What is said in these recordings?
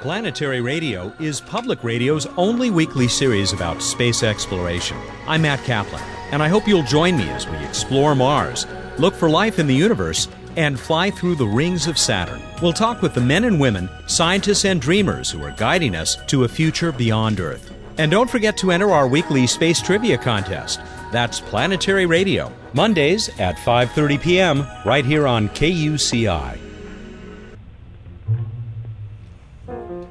Planetary Radio is public radio's only weekly series about space exploration. I'm Matt Kaplan, and I hope you'll join me as we explore Mars, look for life in the universe, and fly through the rings of Saturn. We'll talk with the men and women, scientists and dreamers who are guiding us to a future beyond Earth. And don't forget to enter our weekly space trivia contest. That's Planetary Radio, Mondays at 5:30 p.m. right here on KUCI.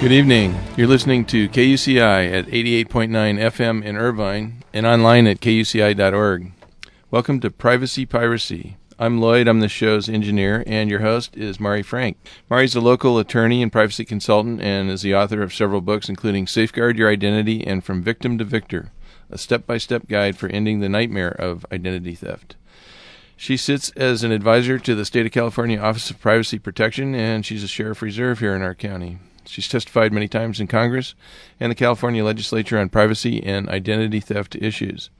Good evening. You're listening to KUCI at 88.9 FM in Irvine and online at kuci.org. Welcome to Privacy Piracy. I'm Lloyd, I'm the show's engineer, and your host is Mari Frank. Mari's a local attorney and privacy consultant and is the author of several books, including Safeguard Your Identity and From Victim to Victor, a step by step guide for ending the nightmare of identity theft. She sits as an advisor to the State of California Office of Privacy Protection, and she's a sheriff reserve here in our county. She's testified many times in Congress and the California legislature on privacy and identity theft issues.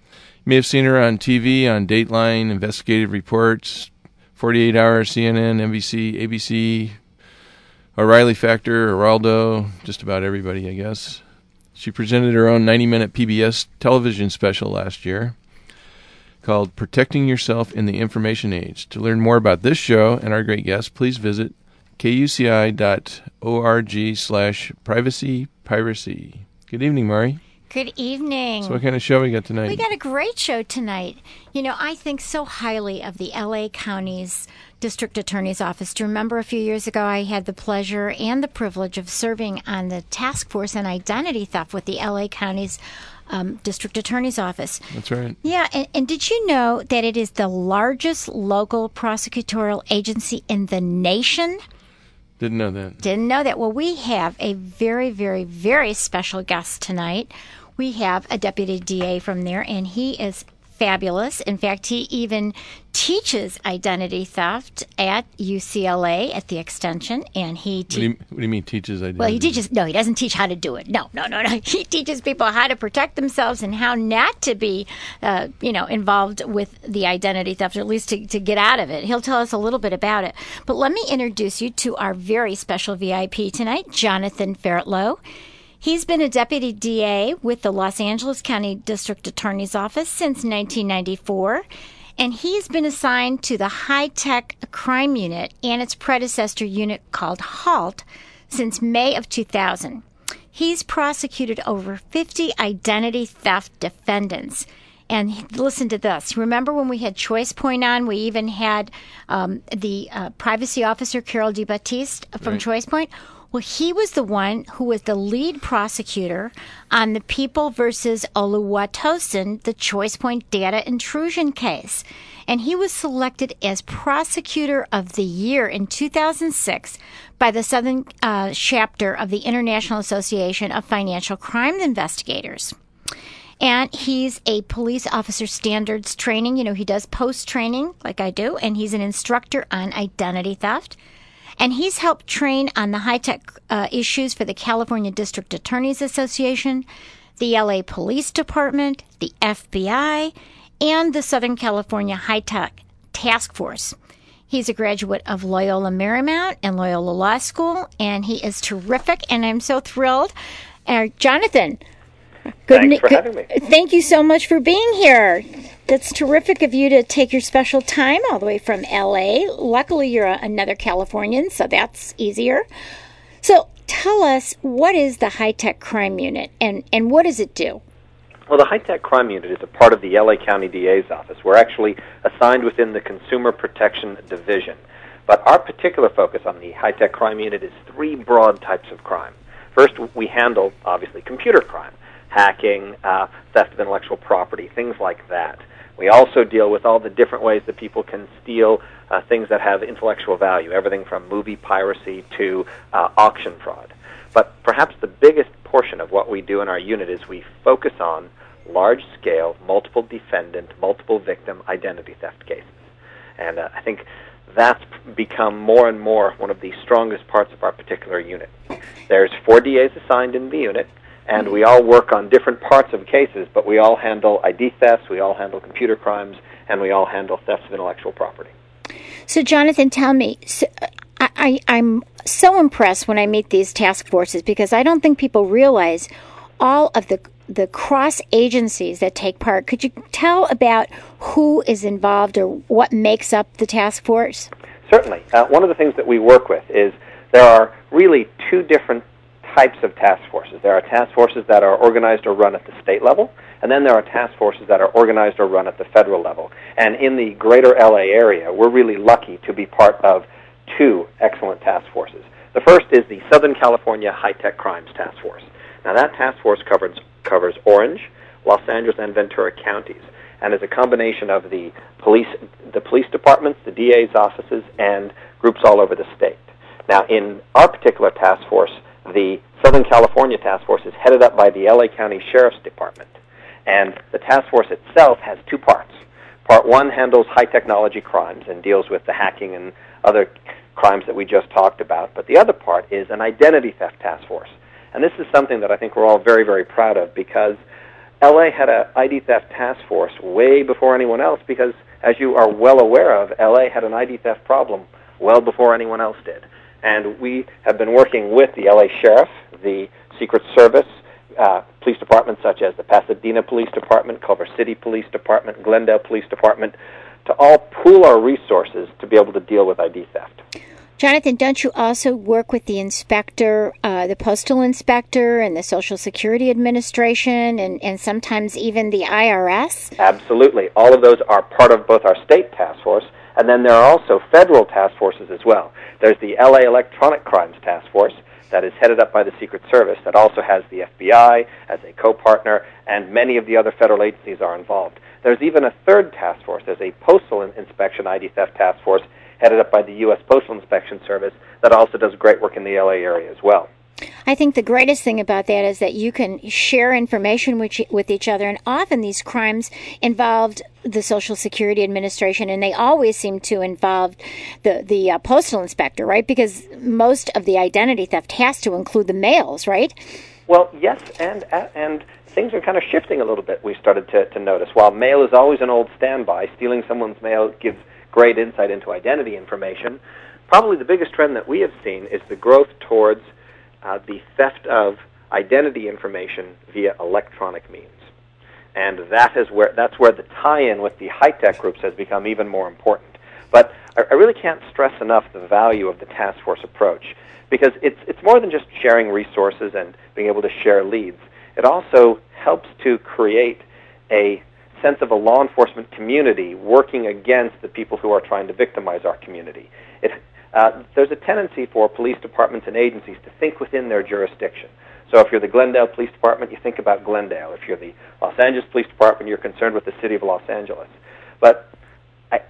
You may have seen her on TV, on Dateline, Investigative Reports, 48 Hour, CNN, NBC, ABC, O'Reilly Factor, Geraldo, just about everybody, I guess. She presented her own 90 minute PBS television special last year called Protecting Yourself in the Information Age. To learn more about this show and our great guests, please visit kuci.org slash privacy piracy. Good evening, Mari. Good evening. So, what kind of show we got tonight? We got a great show tonight. You know, I think so highly of the LA County's District Attorney's Office. Do you remember a few years ago I had the pleasure and the privilege of serving on the task force on identity theft with the LA County's um, District Attorney's Office. That's right. Yeah, and, and did you know that it is the largest local prosecutorial agency in the nation? Didn't know that. Didn't know that. Well, we have a very, very, very special guest tonight. We have a deputy DA from there, and he is fabulous. In fact, he even teaches identity theft at UCLA at the extension, and he What do, you, what do you mean teaches identity? well, he teaches. No, he doesn't teach how to do it. No, no, no, no. He teaches people how to protect themselves and how not to be, uh, you know, involved with the identity theft, or at least to, to get out of it. He'll tell us a little bit about it. But let me introduce you to our very special VIP tonight, Jonathan Fairtlough. He's been a deputy DA with the Los Angeles County District Attorney's Office since 1994 and he's been assigned to the high tech crime unit and its predecessor unit called HALT since May of 2000. He's prosecuted over 50 identity theft defendants. And listen to this. Remember when we had Choice Point on? We even had um, the uh, privacy officer, Carol DiBattiste from Right. Choice Point. Well, he was the one who was the lead prosecutor on the People versus Oluwatosin, the Choice Point data intrusion case. And he was selected as Prosecutor of the Year in 2006 by the Southern uh, chapter of the International Association of Financial Crime Investigators and he's a police officer standards training. You know, he does post training like I do, and he's an instructor on identity theft. And he's helped train on the high tech uh, issues for the California District Attorneys Association, the LA Police Department, the FBI, and the Southern California High Tech Task Force. He's a graduate of Loyola Marymount and Loyola Law School, and he is terrific, and I'm so thrilled. Uh, Jonathan, good Thanks for good- having me. Thank you so much for being here. That's terrific of you to take your special time all the way from LA. Luckily, you're another Californian, so that's easier. So, tell us what is the high tech crime unit and, and what does it do? Well, the High Tech Crime Unit is a part of the LA County DA's office. We're actually assigned within the Consumer Protection Division. But our particular focus on the High Tech Crime Unit is three broad types of crime. First, we handle, obviously, computer crime. hacking, uh, theft of intellectual property, things like that. We also deal with all the different ways that people can steal uh, things that have intellectual value, everything from movie piracy to uh, auction fraud. But perhaps the biggest portion of what we do in our unit is we focus on large scale, multiple defendant, multiple victim identity theft cases. And uh, I think that's become more and more one of the strongest parts of our particular unit. There's four DAs assigned in the unit, and we all work on different parts of cases, but we all handle ID thefts, we all handle computer crimes, and we all handle thefts of intellectual property. So, Jonathan, tell me, so I, I, I'm so impressed when I meet these task forces because I don't think people realize all of the the cross agencies that take part. Could you tell about who is involved or what makes up the task force? Certainly. Uh, one of the things that we work with is there are really two different types of task forces. There are task forces that are organized or run at the state level, and then there are task forces that are organized or run at the federal level. And in the greater LA area, we're really lucky to be part of two excellent task forces. The first is the Southern California High Tech Crimes Task Force. Now, that task force covers covers Orange, Los Angeles, and Ventura counties, and is a combination of the police, the police departments, the DA's offices, and groups all over the state. Now, in our particular task force, the Southern California Task Force is headed up by the LA County Sheriff's Department, and the task force itself has two parts. Part one handles high technology crimes and deals with the hacking and other crimes that we just talked about, but the other part is an identity theft task force and this is something that I think we're all very, very proud of because LA had an ID theft task force way before anyone else because, as you are well aware of, LA had an ID theft problem well before anyone else did. And we have been working with the LA Sheriff, the Secret Service, uh, police departments such as the Pasadena Police Department, Culver City Police Department, Glendale Police Department, to all pool our resources to be able to deal with ID theft. Jonathan, don't you also work with the inspector, uh, the postal inspector, and the Social Security Administration, and, and sometimes even the IRS? Absolutely. All of those are part of both our state task force, and then there are also federal task forces as well. There's the LA Electronic Crimes Task Force that is headed up by the Secret Service that also has the FBI as a co-partner, and many of the other federal agencies are involved. There's even a third task force. There's a Postal Inspection ID Theft Task Force headed up by the U.S. Postal Inspection Service, that also does great work in the LA area as well. I think the greatest thing about that is that you can share information with, with each other, and often these crimes involved the Social Security Administration, and they always seem to involve the the uh, postal inspector, right? Because most of the identity theft has to include the mails, right? Well, yes, and and things are kind of shifting a little bit. We started to, to notice. While mail is always an old standby, stealing someone's mail gives great insight into identity information. Probably the biggest trend that we have seen is the growth towards uh, the theft of identity information via electronic means. And that is where that's where the tie-in with the high-tech groups has become even more important. But I, I really can't stress enough the value of the task force approach because it's it's more than just sharing resources and being able to share leads. It also helps to create a sense of a law enforcement community working against the people who are trying to victimize our community. It, uh, there's a tendency for police departments and agencies to think within their jurisdiction. So if you're the Glendale Police Department, you think about Glendale. If you're the Los Angeles Police Department, you're concerned with the city of Los Angeles. But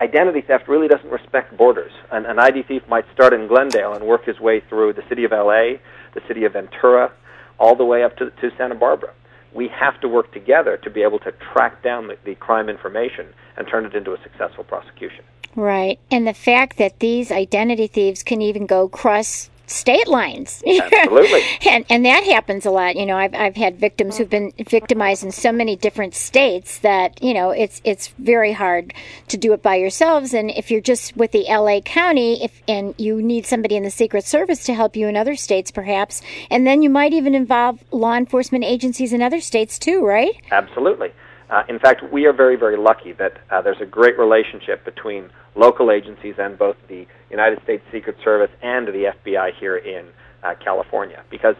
identity theft really doesn't respect borders. An, an ID thief might start in Glendale and work his way through the city of LA, the city of Ventura, all the way up to, to Santa Barbara we have to work together to be able to track down the, the, crime information and turn it into a successful prosecution. Right. And the fact that these identity thieves can even go cross state lines. Absolutely. and and that happens a lot. You know, I've I've had victims who've been victimized in so many different states that, you know, it's it's very hard to do it by yourselves and if you're just with the LA County if and you need somebody in the Secret Service to help you in other states perhaps, and then you might even involve law enforcement agencies in other states too, right? Absolutely. Uh, in fact, we are very, very lucky that uh, there's a great relationship between local agencies and both the United States Secret Service and the FBI here in uh, California. Because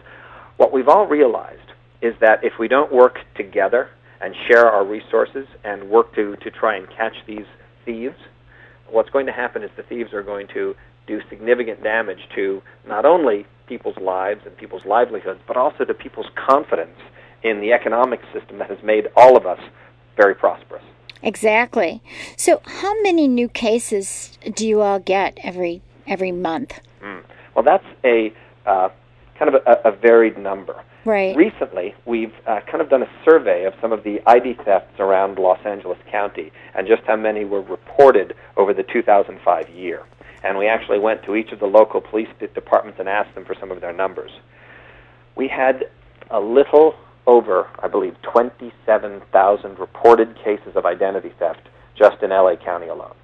what we've all realized is that if we don't work together and share our resources and work to, to try and catch these thieves, what's going to happen is the thieves are going to do significant damage to not only people's lives and people's livelihoods, but also to people's confidence in the economic system that has made all of us very prosperous. Exactly. So, how many new cases do you all get every every month? Mm. Well, that's a uh, kind of a, a, varied number. Right. Recently, we've uh, kind of done a survey of some of the ID thefts around Los Angeles County and just how many were reported over the 2005 year. And we actually went to each of the local police departments and asked them for some of their numbers. We had a little over, I believe, 27,000 reported cases of identity theft just in LA County alone.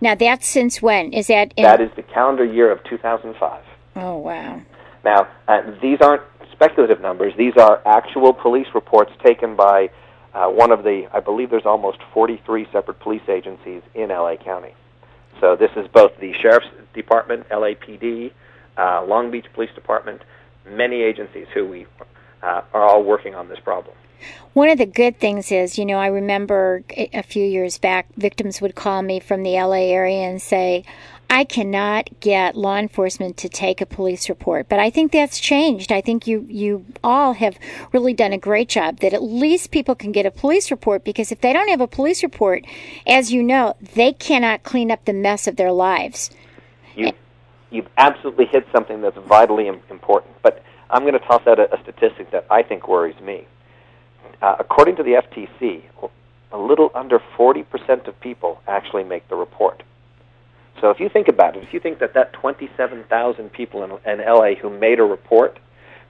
Now, that's since when? Is that in... That is the calendar year of 2005. Oh, wow. Now, uh, these aren't speculative numbers. These are actual police reports taken by uh, one of the, I believe there's almost 43 separate police agencies in LA County. So this is both the Sheriff's Department, LAPD, uh, Long Beach Police Department, many agencies who we uh, are all working on this problem. One of the good things is, you know, I remember a few years back, victims would call me from the LA area and say, I cannot get law enforcement to take a police report. But I think that's changed. I think you, you all have really done a great job that at least people can get a police report because if they don't have a police report, as you know, they cannot clean up the mess of their lives. You, you've absolutely hit something that's vitally important. But I'm going to toss out a, a statistic that I think worries me. Uh, according to the FTC, a little under 40% of people actually make the report. So if you think about it, if you think that that 27,000 people in, in LA who made a report,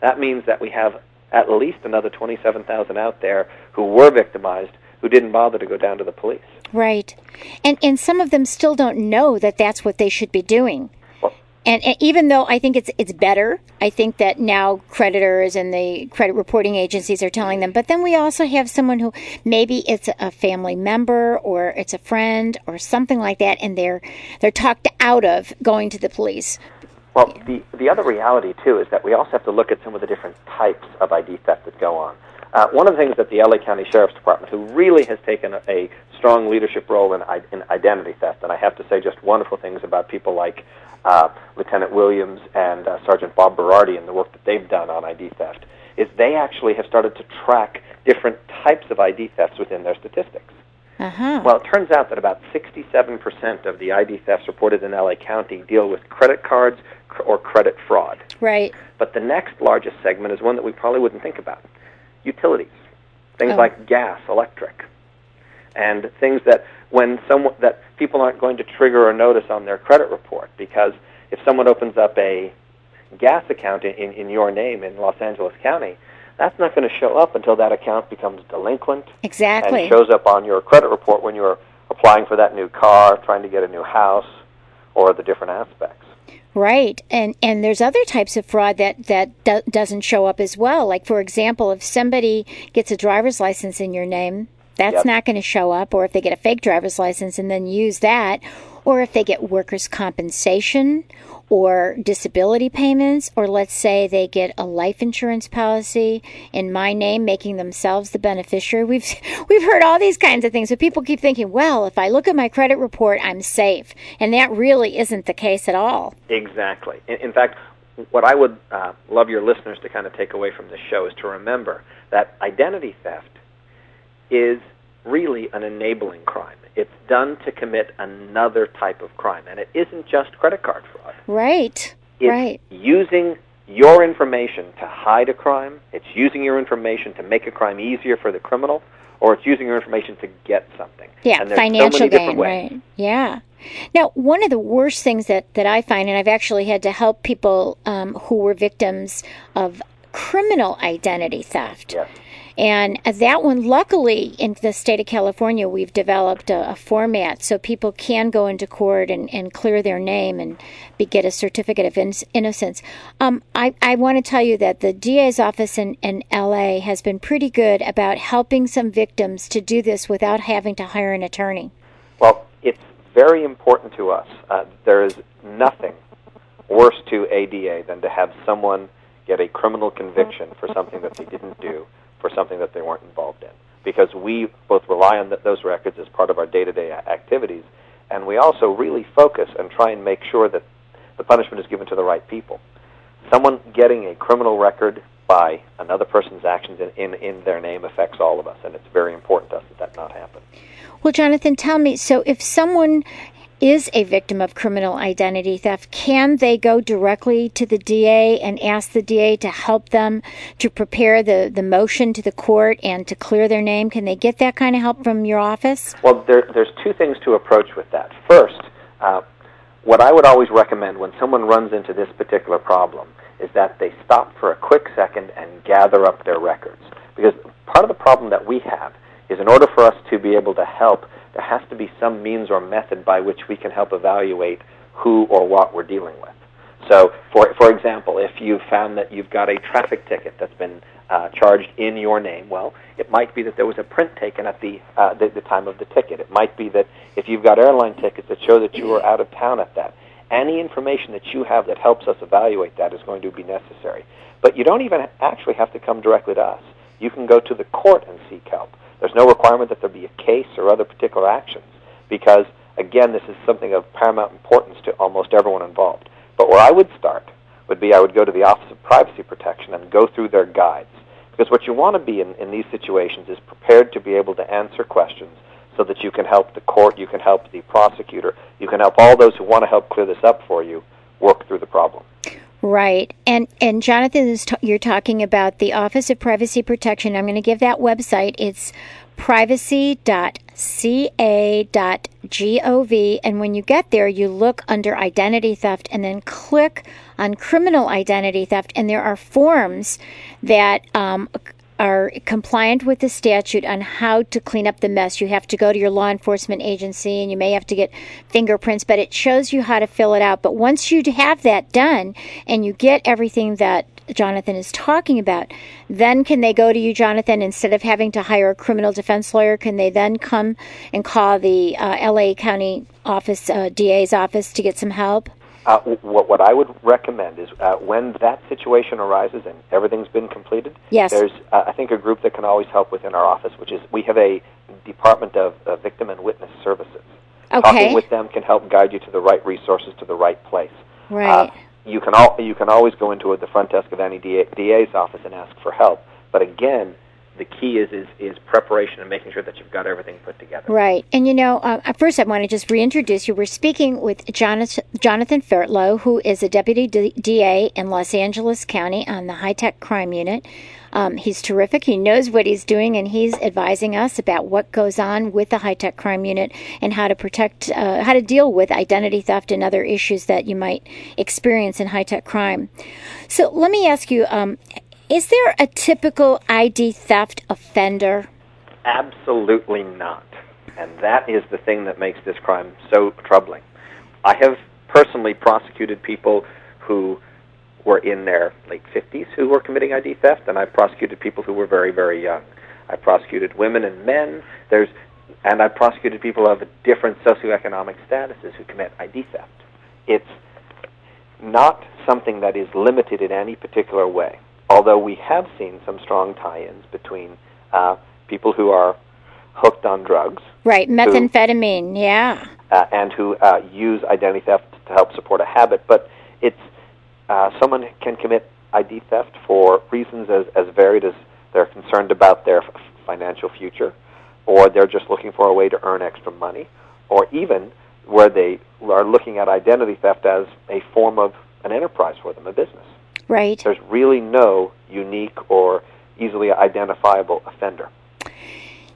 that means that we have at least another 27,000 out there who were victimized who didn't bother to go down to the police. Right. And and some of them still don't know that that's what they should be doing. And, and, even though I think it's it's better, I think that now creditors and the credit reporting agencies are telling them. But then we also have someone who maybe it's a family member or it's a friend or something like that, and they're they're talked out of going to the police. Well, the the other reality too is that we also have to look at some of the different types of ID theft that go on. Uh, one of the things that the LA County Sheriff's Department, who really has taken a, a strong leadership role in, in identity theft, and I have to say just wonderful things about people like uh, Lieutenant Williams and uh, Sergeant Bob Berardi and the work that they've done on ID theft, is they actually have started to track different types of ID thefts within their statistics. Uh-huh. Well, it turns out that about 67% of the ID thefts reported in LA County deal with credit cards or credit fraud. Right. But the next largest segment is one that we probably wouldn't think about utilities, things Oh. like gas, electric, and things that when someone that people aren't going to trigger a notice on their credit report because if someone opens up a gas account in, in your name in Los Angeles County, that's not going to show up until that account becomes delinquent Exactly. and shows up on your credit report when you're applying for that new car, trying to get a new house, or the different aspects. Right, and and there's other types of fraud that that do- doesn't show up as well. Like for example, if somebody gets a driver's license in your name, that's Yep. not going to show up. Or if they get a fake driver's license and then use that, or if they get workers' compensation or disability payments, or let's say they get a life insurance policy in my name, making themselves the beneficiary. We've we've heard all these kinds of things, but people keep thinking, well, if I look at my credit report, I'm safe, and that really isn't the case at all. Exactly. In, in fact, what I would uh, love your listeners to kind of take away from this show is to remember that identity theft is really an enabling crime. It's done to commit another type of crime, and it isn't just credit card fraud. Right. It's right. using your information to hide a crime. It's using your information to make a crime easier for the criminal, or it's using your information to get something. Yeah, so financial many gain, right? Yeah. Now, one of the worst things that, that I find, and I've actually had to help people um, who were victims of criminal identity theft. Yes. And that one, luckily, in the state of California, we've developed a, a format so people can go into court and, and clear their name and be, get a certificate of in, innocence. Um, I, I want to tell you that the DA's office in, in LA has been pretty good about helping some victims to do this without having to hire an attorney. Well, it's very important to us. Uh, there is nothing worse to ADA than to have someone get a criminal conviction for something that they didn't do, for something that they weren't involved in. Because we both rely on th- those records as part of our day-to-day activities, and we also really focus and try and make sure that the punishment is given to the right people. Someone getting a criminal record by another person's actions in, in, in their name affects all of us, and it's very important to us that that not happen. Well, Jonathan, tell me so if someone is a victim of criminal identity theft, can they go directly to the DA and ask the DA to help them to prepare the, the motion to the court and to clear their name? Can they get that kind of help from your office? Well, there, there's two things to approach with that. First, uh, what I would always recommend when someone runs into this particular problem is that they stop for a quick second and gather up their records. Because part of the problem that we have is in order for us to be able to help, there has to be some means or method by which we can help evaluate who or what we're dealing with. So, for, for example, if you've found that you've got a traffic ticket that's been uh, charged in your name, well, it might be that there was a print taken at the, uh, the, the time of the ticket. It might be that if you've got airline tickets that show that you were out of town at that, any information that you have that helps us evaluate that is going to be necessary. But you don't even actually have to come directly to us. You can go to the court and seek help. There's no requirement that there be a case or other particular actions because, again, this is something of paramount importance to almost everyone involved. But where I would start would be I would go to the Office of Privacy Protection and go through their guides. Because what you want to be in, in these situations is prepared to be able to answer questions so that you can help the court, you can help the prosecutor, you can help all those who want to help clear this up for you work through the problem. Right. And and Jonathan is t- you're talking about the Office of Privacy Protection. I'm going to give that website. It's privacy.ca.gov and when you get there you look under identity theft and then click on criminal identity theft and there are forms that um, are compliant with the statute on how to clean up the mess. You have to go to your law enforcement agency and you may have to get fingerprints, but it shows you how to fill it out. But once you have that done and you get everything that Jonathan is talking about, then can they go to you, Jonathan, instead of having to hire a criminal defense lawyer? Can they then come and call the uh, LA County office, uh, DA's office, to get some help? Uh, what, what I would recommend is uh, when that situation arises and everything's been completed, yes. there's, uh, I think, a group that can always help within our office, which is we have a Department of uh, Victim and Witness Services. Okay. Talking with them can help guide you to the right resources to the right place. Right. you can al- you can always go into the front desk of any DA, DA's office and ask for help. But again, the key is, is is preparation and making sure that you've got everything put together. Right. And you know, uh, first I want to just reintroduce you. We're speaking with Jonathan, Jonathan Fairtlough, who is a deputy D- DA in Los Angeles County on the high tech crime unit. Um, he's terrific. He knows what he's doing, and he's advising us about what goes on with the high tech crime unit and how to protect, uh, how to deal with identity theft and other issues that you might experience in high tech crime. So let me ask you: um, Is there a typical ID theft offender? Absolutely not. And that is the thing that makes this crime so troubling. I have personally prosecuted people who were in their late 50s who were committing ID theft, and I've prosecuted people who were very, very young. I prosecuted women and men. There's, and I've prosecuted people of different socioeconomic statuses who commit ID theft. It's not something that is limited in any particular way. Although we have seen some strong tie-ins between uh, people who are hooked on drugs, right? Methamphetamine, yeah, uh, and who uh, use identity theft to help support a habit. But it's uh, someone can commit ID theft for reasons as, as varied as they're concerned about their f- financial future, or they're just looking for a way to earn extra money, or even where they are looking at identity theft as a form of an enterprise for them, a business. Right. There's really no unique or easily identifiable offender.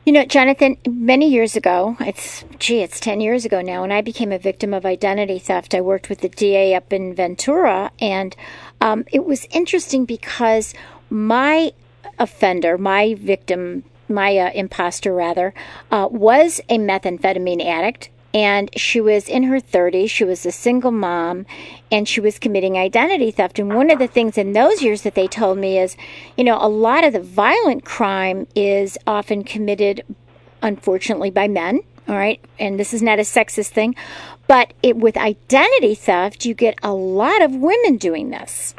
You know, Jonathan, many years ago, it's, gee, it's 10 years ago now, when I became a victim of identity theft, I worked with the DA up in Ventura, and um, it was interesting because my offender, my victim, my uh, imposter rather, uh, was a methamphetamine addict and she was in her 30s. She was a single mom, and she was committing identity theft. And one of the things in those years that they told me is, you know, a lot of the violent crime is often committed, unfortunately, by men. All right, and this is not a sexist thing, but it, with identity theft, you get a lot of women doing this.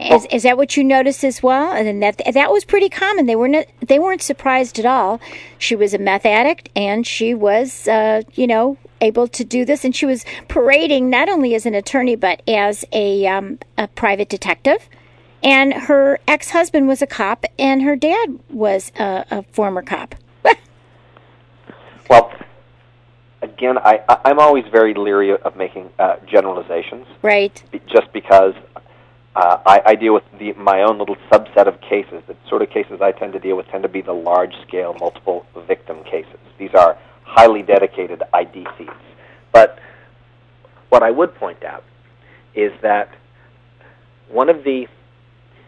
Is, is that what you noticed as well? And that that was pretty common. They weren't they weren't surprised at all. She was a meth addict, and she was, uh, you know, able to do this, and she was parading not only as an attorney but as a um, a private detective, and her ex-husband was a cop, and her dad was a, a former cop. Well, again, I, I'm always very leery of making uh, generalizations, right. just because uh, I, I deal with the, my own little subset of cases. The sort of cases I tend to deal with tend to be the large-scale, multiple victim cases. These are highly dedicated ID thieves. But what I would point out is that one of the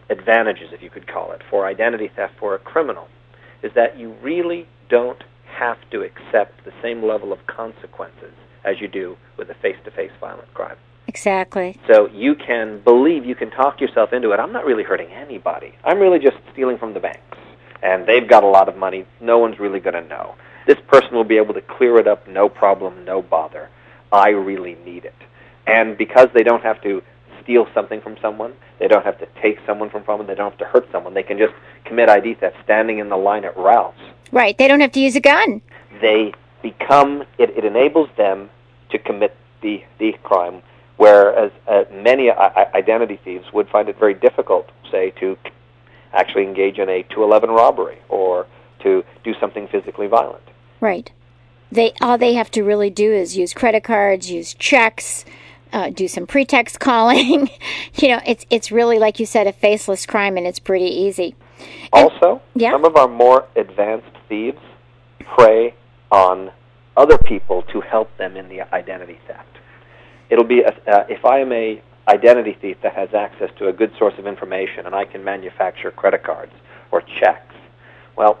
advantages, if you could call it, for identity theft for a criminal is that you really don't have to accept the same level of consequences as you do with a face-to-face violent crime. Exactly. So you can believe, you can talk yourself into it. I'm not really hurting anybody. I'm really just stealing from the banks. And they've got a lot of money. No one's really going to know. This person will be able to clear it up, no problem, no bother. I really need it. And because they don't have to steal something from someone, they don't have to take someone from someone, they don't have to hurt someone, they can just commit ID theft standing in the line at Ralph's Right. They don't have to use a gun. they become it, it enables them to commit the the crime whereas uh, many I- I- identity thieves would find it very difficult say to actually engage in a 211 robbery or to do something physically violent Right. They all they have to really do is use credit cards, use checks, uh, do some pretext calling. you know, it's it's really like you said, a faceless crime, and it's pretty easy. And- also yeah. some of our more advanced thieves prey on other people to help them in the identity theft it'll be a, uh, if I am a identity thief that has access to a good source of information and I can manufacture credit cards or checks. Well,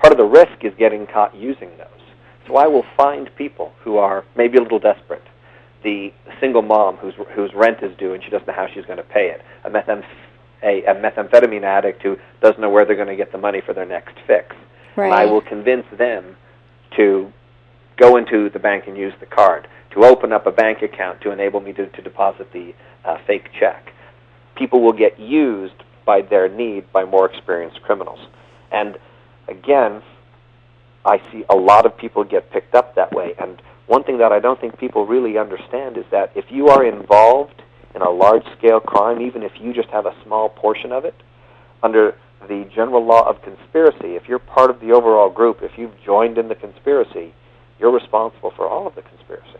part of the risk is getting caught using those. So I will find people who are maybe a little desperate. The single mom whose whose rent is due and she doesn't know how she's going to pay it. A, methamph- a, a methamphetamine addict who doesn't know where they're going to get the money for their next fix. Right. And I will convince them to go into the bank and use the card, to open up a bank account to enable me to, to deposit the uh, fake check. People will get used by their need by more experienced criminals. And again, I see a lot of people get picked up that way. And one thing that I don't think people really understand is that if you are involved in a large scale crime, even if you just have a small portion of it, under the general law of conspiracy, if you're part of the overall group, if you've joined in the conspiracy, you're responsible for all of the conspiracy.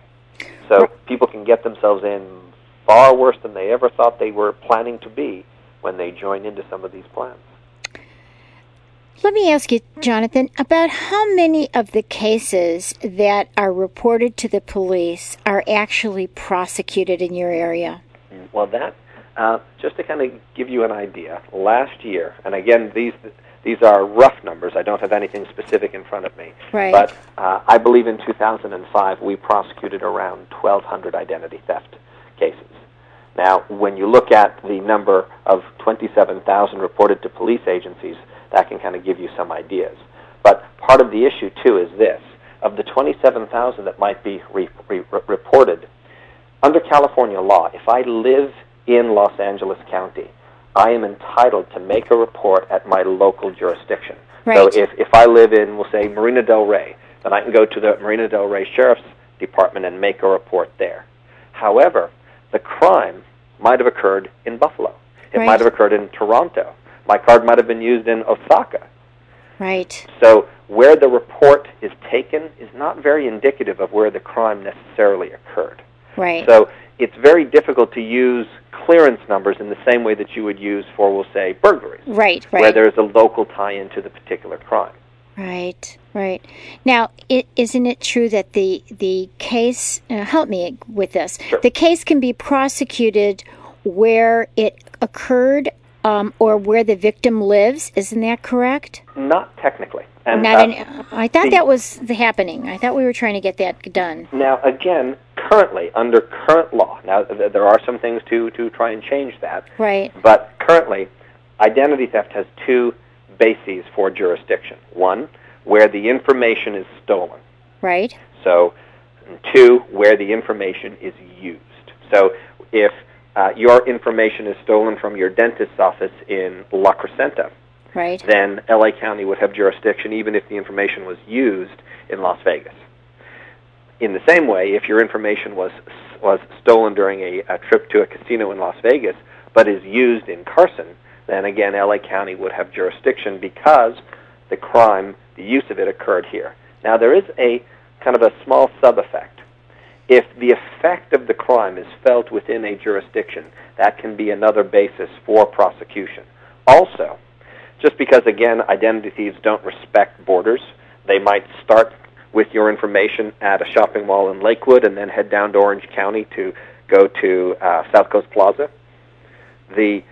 So people can get themselves in far worse than they ever thought they were planning to be when they join into some of these plans. Let me ask you, Jonathan, about how many of the cases that are reported to the police are actually prosecuted in your area? Well, that uh, just to kind of give you an idea, last year, and again these these are rough numbers. I don't have anything specific in front of me, Right. but uh, I believe in 2005 we prosecuted around 1,200 identity theft cases. Now, when you look at the number of 27,000 reported to police agencies, that can kind of give you some ideas. But part of the issue too is this: of the 27,000 that might be re- re- reported, under California law, if I live in Los Angeles County, I am entitled to make a report at my local jurisdiction. Right. So if, if I live in, we'll say, Marina Del Rey, then I can go to the Marina Del Rey Sheriff's Department and make a report there. However, the crime might have occurred in Buffalo. It Right. might have occurred in Toronto. My card might have been used in Osaka. Right. So where the report is taken is not very indicative of where the crime necessarily occurred. Right. So it's very difficult to use clearance numbers in the same way that you would use for, we'll say, burglaries, right. Right. where there's a local tie-in to the particular crime. Right, right. Now, is isn't it true that the the case? Uh, help me with this. Sure. The case can be prosecuted where it occurred um, or where the victim lives. Isn't that correct? Not technically. And Not uh, I thought the- that was the happening. I thought we were trying to get that done. Now, again, currently, under current law, now th- there are some things to, to try and change that, Right. but currently, identity theft has two bases for jurisdiction. One, where the information is stolen. Right. So, two, where the information is used. So, if uh, your information is stolen from your dentist's office in La Crescenta, Right. then LA County would have jurisdiction even if the information was used in Las Vegas. In the same way, if your information was was stolen during a, a trip to a casino in Las Vegas, but is used in Carson, then again, LA County would have jurisdiction because the crime, the use of it occurred here. Now, there is a kind of a small sub effect. If the effect of the crime is felt within a jurisdiction, that can be another basis for prosecution. Also, just because, again, identity thieves don't respect borders, they might start with your information at a shopping mall in Lakewood and then head down to Orange County to go to uh, South Coast Plaza. The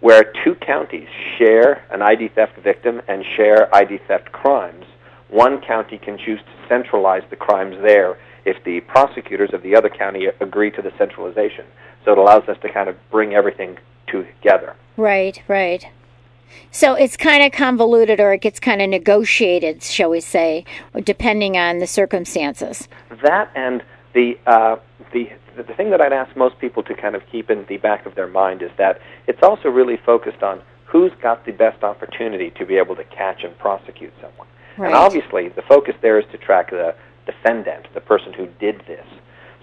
where two counties share an ID theft victim and share ID theft crimes, one county can choose to centralize the crimes there if the prosecutors of the other county agree to the centralization. So it allows us to kind of bring everything together. Right, right. So it's kind of convoluted or it gets kind of negotiated, shall we say, depending on the circumstances. That and the uh, the the thing that I'd ask most people to kind of keep in the back of their mind is that it's also really focused on who's got the best opportunity to be able to catch and prosecute someone. Right. And obviously, the focus there is to track the defendant, the person who did this.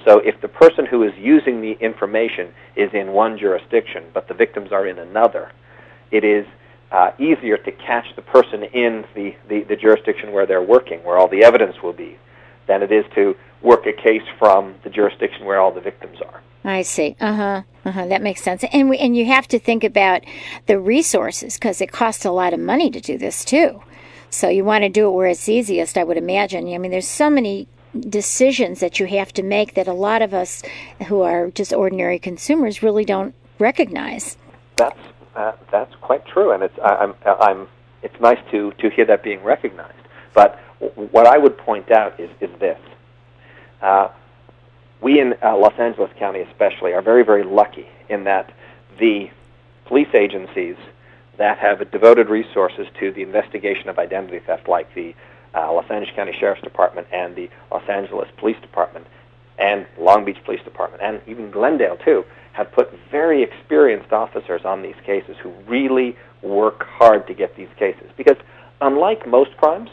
So if the person who is using the information is in one jurisdiction, but the victims are in another, it is uh, easier to catch the person in the, the, the jurisdiction where they're working, where all the evidence will be, than it is to work a case from the jurisdiction where all the victims are. I see. Uh huh. Uh huh. That makes sense. And we, and you have to think about the resources because it costs a lot of money to do this too. So you want to do it where it's easiest, I would imagine. I mean, there's so many decisions that you have to make that a lot of us who are just ordinary consumers really don't recognize. That's uh, that's quite true, and it's I, I'm I'm it's nice to to hear that being recognized. But what I would point out is is this: uh, we in uh, Los Angeles County, especially, are very very lucky in that the police agencies that have devoted resources to the investigation of identity theft, like the uh, Los Angeles County Sheriff's Department and the Los Angeles Police Department and Long Beach Police Department and even Glendale too, have put very experienced officers on these cases who really work hard to get these cases. Because unlike most crimes,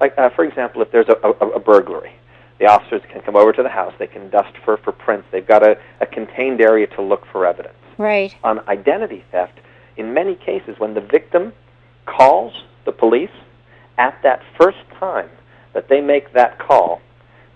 like uh, for example, if there's a, a, a burglary, the officers can come over to the house, they can dust for, for prints, they've got a, a contained area to look for evidence. Right. On identity theft, in many cases, when the victim calls the police, at that first time that they make that call,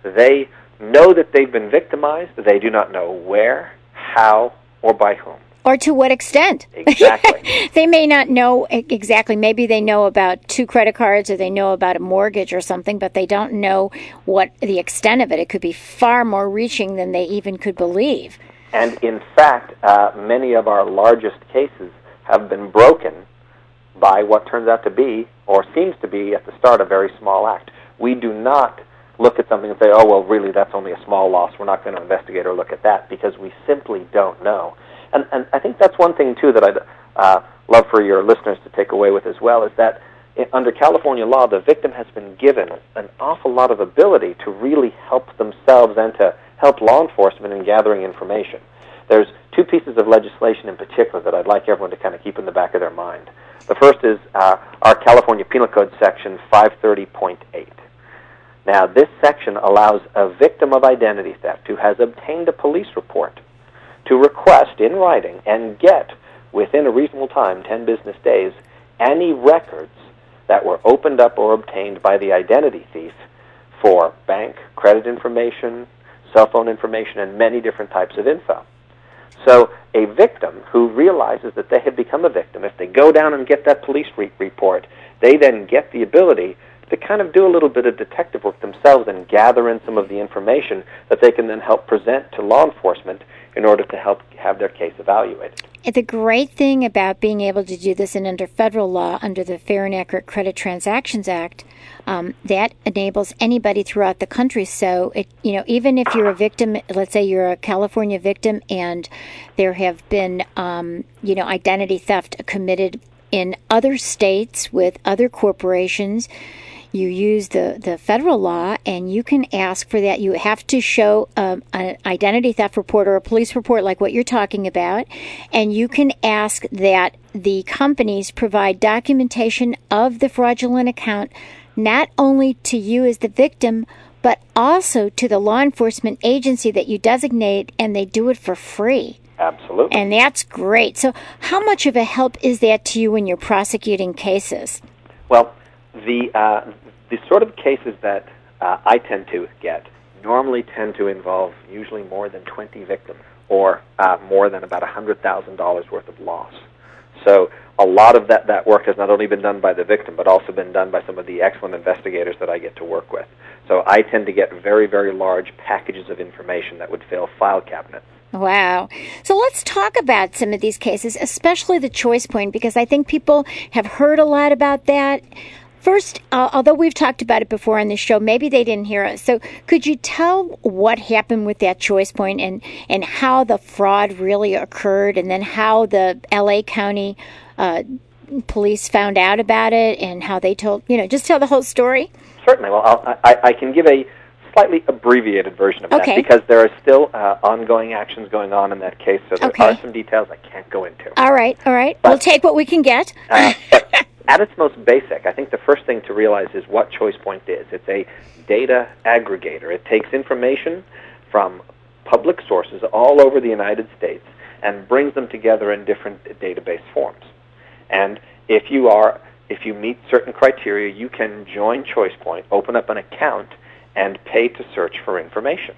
they know that they've been victimized, but they do not know where, how, or by whom. Or to what extent? Exactly. they may not know exactly. Maybe they know about two credit cards or they know about a mortgage or something, but they don't know what the extent of it. It could be far more reaching than they even could believe. And in fact, uh, many of our largest cases have been broken by what turns out to be, or seems to be at the start, a very small act. We do not look at something and say, oh, well, really, that's only a small loss. We're not going to investigate or look at that because we simply don't know. And, and I think that's one thing, too, that I'd uh, love for your listeners to take away with as well is that i under California law, the victim has been given an awful lot of ability to really help themselves and to help law enforcement in gathering information. There's two pieces of legislation in particular that I'd like everyone to kind of keep in the back of their mind. The first is uh, our California Penal Code section 530.8. Now, this section allows a victim of identity theft who has obtained a police report to request in writing and get, within a reasonable time, 10 business days, any records that were opened up or obtained by the identity thief for bank, credit information, cell phone information, and many different types of info. So a victim who realizes that they have become a victim, if they go down and get that police re- report, they then get the ability to kind of do a little bit of detective work themselves and gather in some of the information that they can then help present to law enforcement in order to help have their case evaluated. The great thing about being able to do this in under federal law, under the Fair and Accurate Credit Transactions Act, um, that enables anybody throughout the country. So, it, you know, even if you're a victim, let's say you're a California victim, and there have been, um, you know, identity theft committed in other states with other corporations you use the, the federal law and you can ask for that. You have to show um, an identity theft report or a police report like what you're talking about, and you can ask that the companies provide documentation of the fraudulent account not only to you as the victim, but also to the law enforcement agency that you designate, and they do it for free. Absolutely. And that's great. So, how much of a help is that to you when you're prosecuting cases? Well, the uh, the sort of cases that uh, I tend to get normally tend to involve usually more than 20 victims or uh, more than about $100,000 worth of loss. So a lot of that, that work has not only been done by the victim, but also been done by some of the excellent investigators that I get to work with. So I tend to get very, very large packages of information that would fill file cabinets. Wow. So let's talk about some of these cases, especially the choice point, because I think people have heard a lot about that. First, uh, although we've talked about it before on the show, maybe they didn't hear us. So, could you tell what happened with that ChoicePoint and, and how the fraud really occurred, and then how the LA County uh, police found out about it, and how they told, you know, just tell the whole story? Certainly. Well, I'll, I, I can give a slightly abbreviated version of Okay. that because there are still uh, ongoing actions going on in that case, so there Okay. are some details I can't go into. All right, all right. But- we'll take what we can get. Uh, but at its most basic, I think the first thing to realize is what ChoicePoint is. It's a data aggregator. It takes information from public sources all over the United States and brings them together in different database forms. And if you are if you meet certain criteria, you can join ChoicePoint, open up an account, and pay to search for information.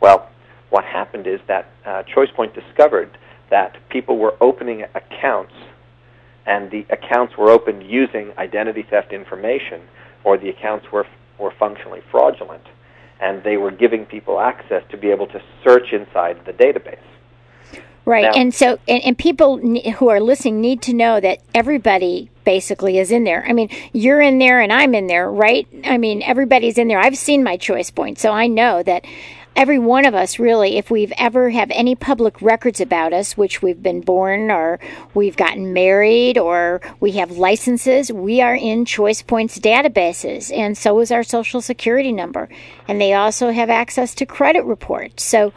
Well, what happened is that uh, ChoicePoint discovered that people were opening accounts and the accounts were opened using identity theft information, or the accounts were were functionally fraudulent, and they were giving people access to be able to search inside the database. Right, Now- and so and, and people who are listening need to know that everybody basically is in there. I mean, you're in there and I'm in there, right? I mean, everybody's in there. I've seen my ChoicePoint, so I know that every one of us really, if we've ever have any public records about us, which we've been born or we've gotten married or we have licenses, we are in ChoicePoint's databases, and so is our social security number, and they also have access to credit reports. So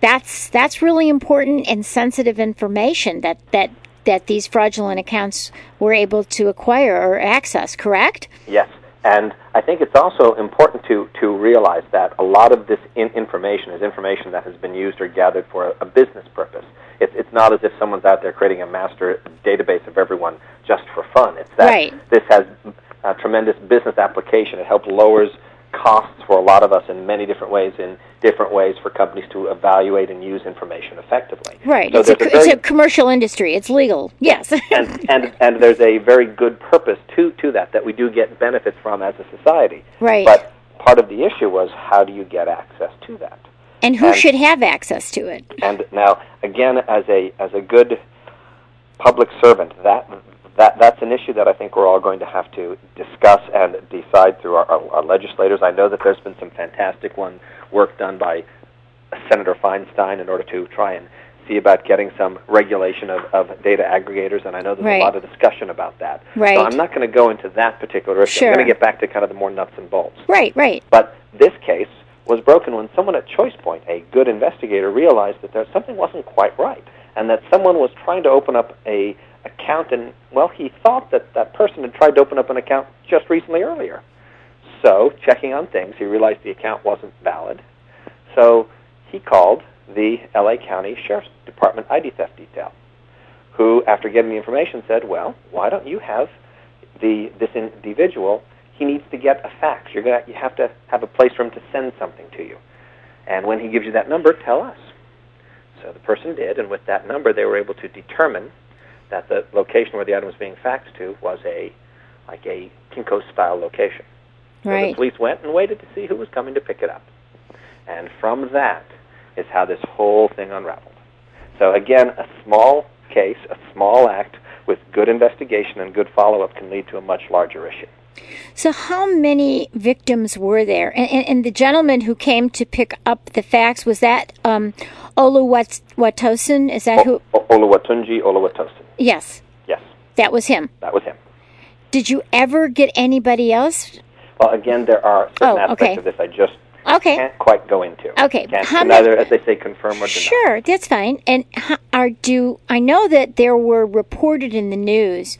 that's that's really important and sensitive information that that that these fraudulent accounts were able to acquire or access. Correct? Yes, and I think it's also important to to realize that a lot of this in- information is information that has been used or gathered for a, a business purpose. It's it's not as if someone's out there creating a master database of everyone just for fun. It's that Right. this has a tremendous business application. It helps lowers costs for a lot of us in many different ways in different ways for companies to evaluate and use information effectively. Right. So it's, a, there's it's a commercial industry. It's legal. Yes. and, and and there's a very good purpose to to that that we do get benefits from as a society. Right. But part of the issue was how do you get access to that? and who and- should have access to it? And now again, as a as a good public servant, that that that's an issue that I think we're all going to have to discuss and decide through our, our, our legislators. I know that there's been some fantastic one work done by Senator Feinstein in order to try and see about getting some regulation of, of data aggregators, and I know there's Right. a lot of discussion about that. Right. So I'm not going to go into that particular issue. Sure. I'm going to get back to kind of the more nuts and bolts. Right. Right. But this case was broken when someone at ChoicePoint, a good investigator, realized that there something wasn't quite right, and that someone was trying to open up a account, and well, he thought that that person had tried to open up an account just recently earlier. So, checking on things, he realized the account wasn't valid. So he called the LA County Sheriff's Department ID theft detail, who, after getting the information, said, "Well, why don't you have the this individual? He needs to get a fax. You're gonna you have to have a place for him to send something to you, and when he gives you that number, tell us." So the person did, and with that number, they were able to determine that the location where the item was being faxed to was a like a Kinko's style location. So the police went and waited to see who was coming to pick it up. And from that is how this whole thing unraveled. So again, a small case, a small act with good investigation and good follow-up can lead to a much larger issue. So, how many victims were there? And, and, and the gentleman who came to pick up the fax was that um, Oluwatosin? Is that who? O- Olatunji Oluwatosin. Yes, Yes, that was him. that was him. Did you ever get anybody else? Well, again, there are certain Oh, aspects okay. of this I just Okay. can't quite go into. Okay, Can't, how neither, as they say, confirm or deny. Sure, that's fine. And are do I know that there were reported in the news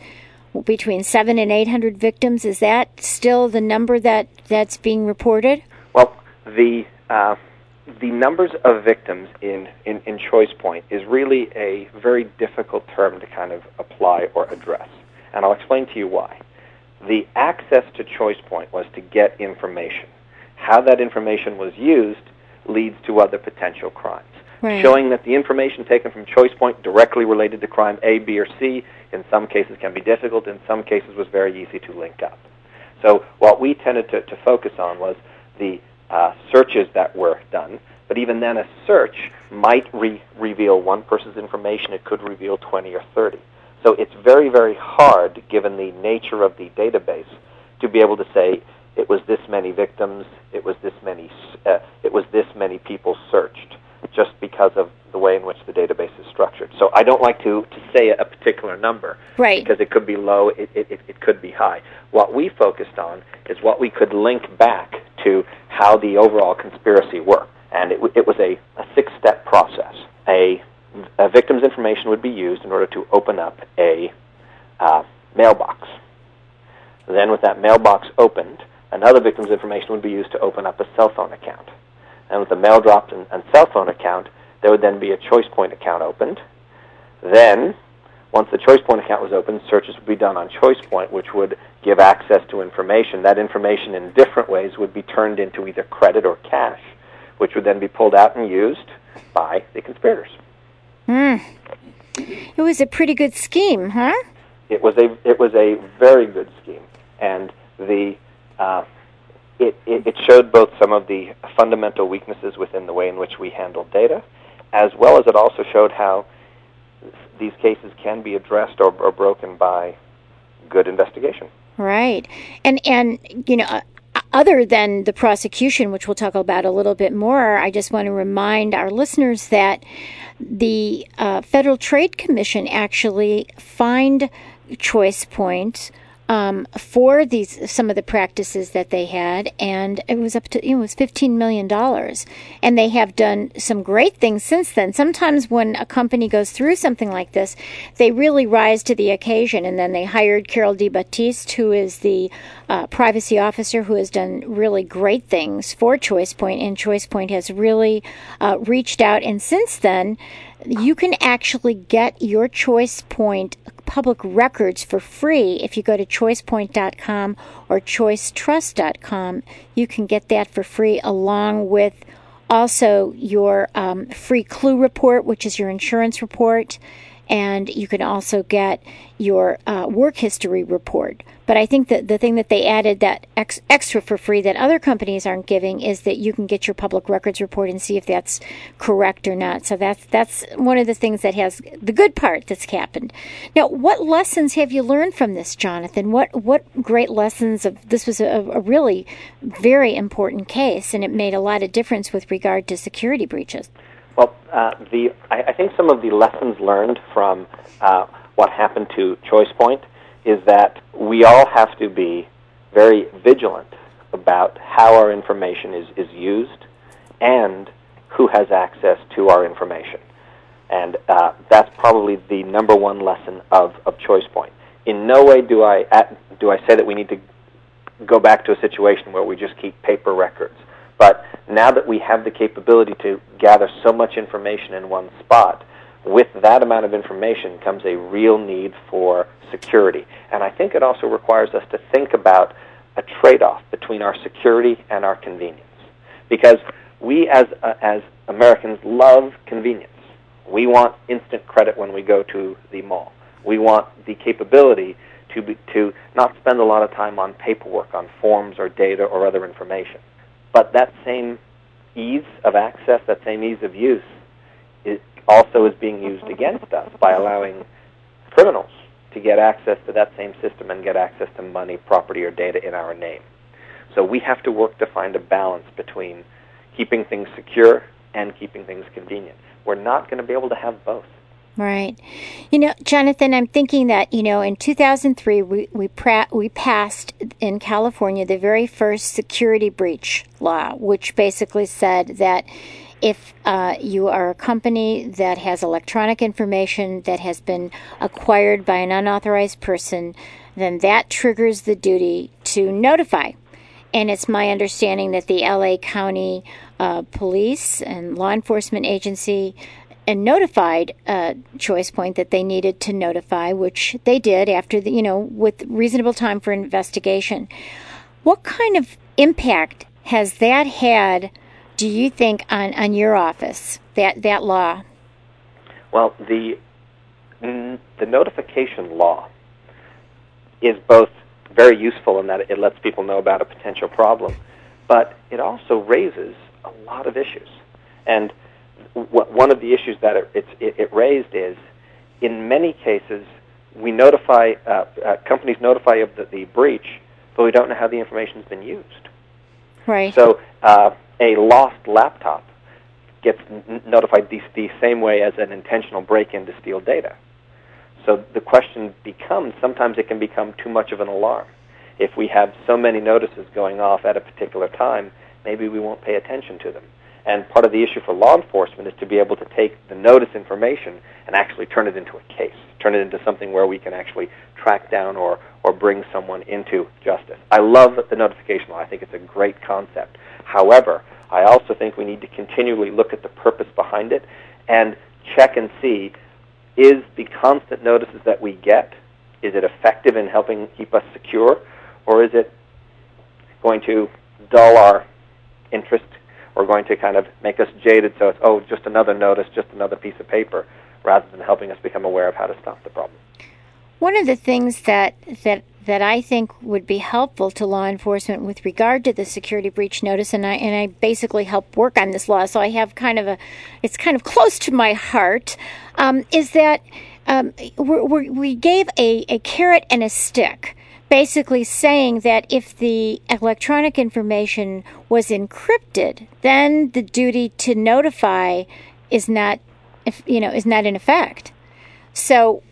between seven and eight hundred victims? Is that still the number that that's being reported? Well, the uh, the numbers of victims in, in, in ChoicePoint is really a very difficult term to kind of apply or address. And I'll explain to you why. The access to ChoicePoint was to get information. How that information was used leads to other potential crimes. Right. Showing that the information taken from ChoicePoint directly related to crime A, B, or C in some cases can be difficult, in some cases was very easy to link up. So what we tended to, to focus on was the uh, searches that were done. But even then, a search might re- reveal one person's information. It could reveal 20 or 30. So it's very, very hard, given the nature of the database, to be able to say it was this many victims, it was this many, uh, it was this many people searched, just because of the way in which the database is structured. So I don't like to, to say a particular number Right. because it could be low, it, it, it- could be high. What we focused on is what we could link back to how the overall conspiracy worked. And it, it was a, a six step process. A, a victim's information would be used in order to open up a uh, mailbox. Then, with that mailbox opened, another victim's information would be used to open up a cell phone account. And with the mail dropped and, and cell phone account, there would then be a ChoicePoint account opened. Then, once the ChoicePoint account was opened, searches would be done on choice point, which would give access to information. That information in different ways would be turned into either credit or cash, which would then be pulled out and used by the conspirators. Hmm. It was a pretty good scheme, huh? It was a it was a very good scheme, and the uh, it, it it showed both some of the fundamental weaknesses within the way in which we handle data, as well as it also showed how these cases can be addressed or, or broken by good investigation. Right. And and you know, uh, other than the prosecution, which we'll talk about a little bit more, I just want to remind our listeners that the uh, Federal Trade Commission actually fined ChoicePoint um, for these some of the practices that they had, and it was up to it was fifteen million dollars, and they have done some great things since then. Sometimes when a company goes through something like this, they really rise to the occasion, and then they hired Carol DiBattiste, who is the uh, privacy officer who has done really great things for ChoicePoint, and ChoicePoint has really uh, reached out, and since then. You can actually get your ChoicePoint public records for free if you go to choicepoint.com or choicetrust.com. You can get that for free along with also your um, free CLUE report, which is your insurance report, and you can also get your uh, work history report. But I think that the thing that they added that ex- extra for free that other companies aren't giving is that you can get your public records report and see if that's correct or not. So that's that's one of the things that has the good part that's happened. Now, what lessons have you learned from this, Jonathan? What what great lessons of this was a, a really very important case, and it made a lot of difference with regard to security breaches. Well, uh, the I, I think some of the lessons learned from uh, what happened to ChoicePoint is that we all have to be very vigilant about how our information is, is used and who has access to our information. And uh, that's probably the number one lesson of, of ChoicePoint. In no way do I, at, do I say that we need to go back to a situation where we just keep paper records. But now that we have the capability to gather so much information in one spot, with that amount of information comes a real need for security. And I think it also requires us to think about a trade off between our security and our convenience. Because we as, uh, as Americans love convenience. We want instant credit when we go to the mall. We want the capability to, be, to not spend a lot of time on paperwork, on forms or data or other information. But that same ease of access, that same ease of use, is also is being used against us by allowing criminals to get access to that same system and get access to money, property, or data in our name. So we have to work to find a balance between keeping things secure and keeping things convenient. We're not going to be able to have both. Right. You know, Jonathan, I'm thinking that, you know, in 2003, we, we, pra- we passed in California the very first security breach law, which basically said that if uh, you are a company that has electronic information that has been acquired by an unauthorized person, then that triggers the duty to notify. and it's my understanding that the LA County uh, Police and law enforcement agency and notified uh, ChoicePoint that they needed to notify, which they did after the, you know, with reasonable time for investigation. What kind of impact has that had, do you think, on, on your office, that, that law? Well, the, the notification law is both very useful in that it lets people know about a potential problem, but it also raises a lot of issues. And one of the issues that it, it, it raised is, in many cases, we notify uh, uh, companies notify of the, the, breach, but we don't know how the information has been used. Right. So uh, a lost laptop gets n- notified the, the same way as an intentional break-in to steal data. So the question becomes: sometimes it can become too much of an alarm. If we have so many notices going off at a particular time, maybe we won't pay attention to them. And part of the issue for law enforcement is to be able to take the notice information and actually turn it into a case, turn it into something where we can actually track down or, or bring someone into justice. I love the notification law. I think it's a great concept. However, I also think we need to continually look at the purpose behind it and check and see is the constant notices that we get is it effective in helping keep us secure or is it going to dull our interest or going to kind of make us jaded so it's, oh, just another notice, just another piece of paper, rather than helping us become aware of how to stop the problem. One of the things that, that that I think would be helpful to law enforcement with regard to the security breach notice, and I and I basically help work on this law, so I have kind of a, it's kind of close to my heart, um, is that um, we we gave a, a carrot and a stick basically saying that if the electronic information was encrypted, then the duty to notify is not, if, you know, is not in effect. So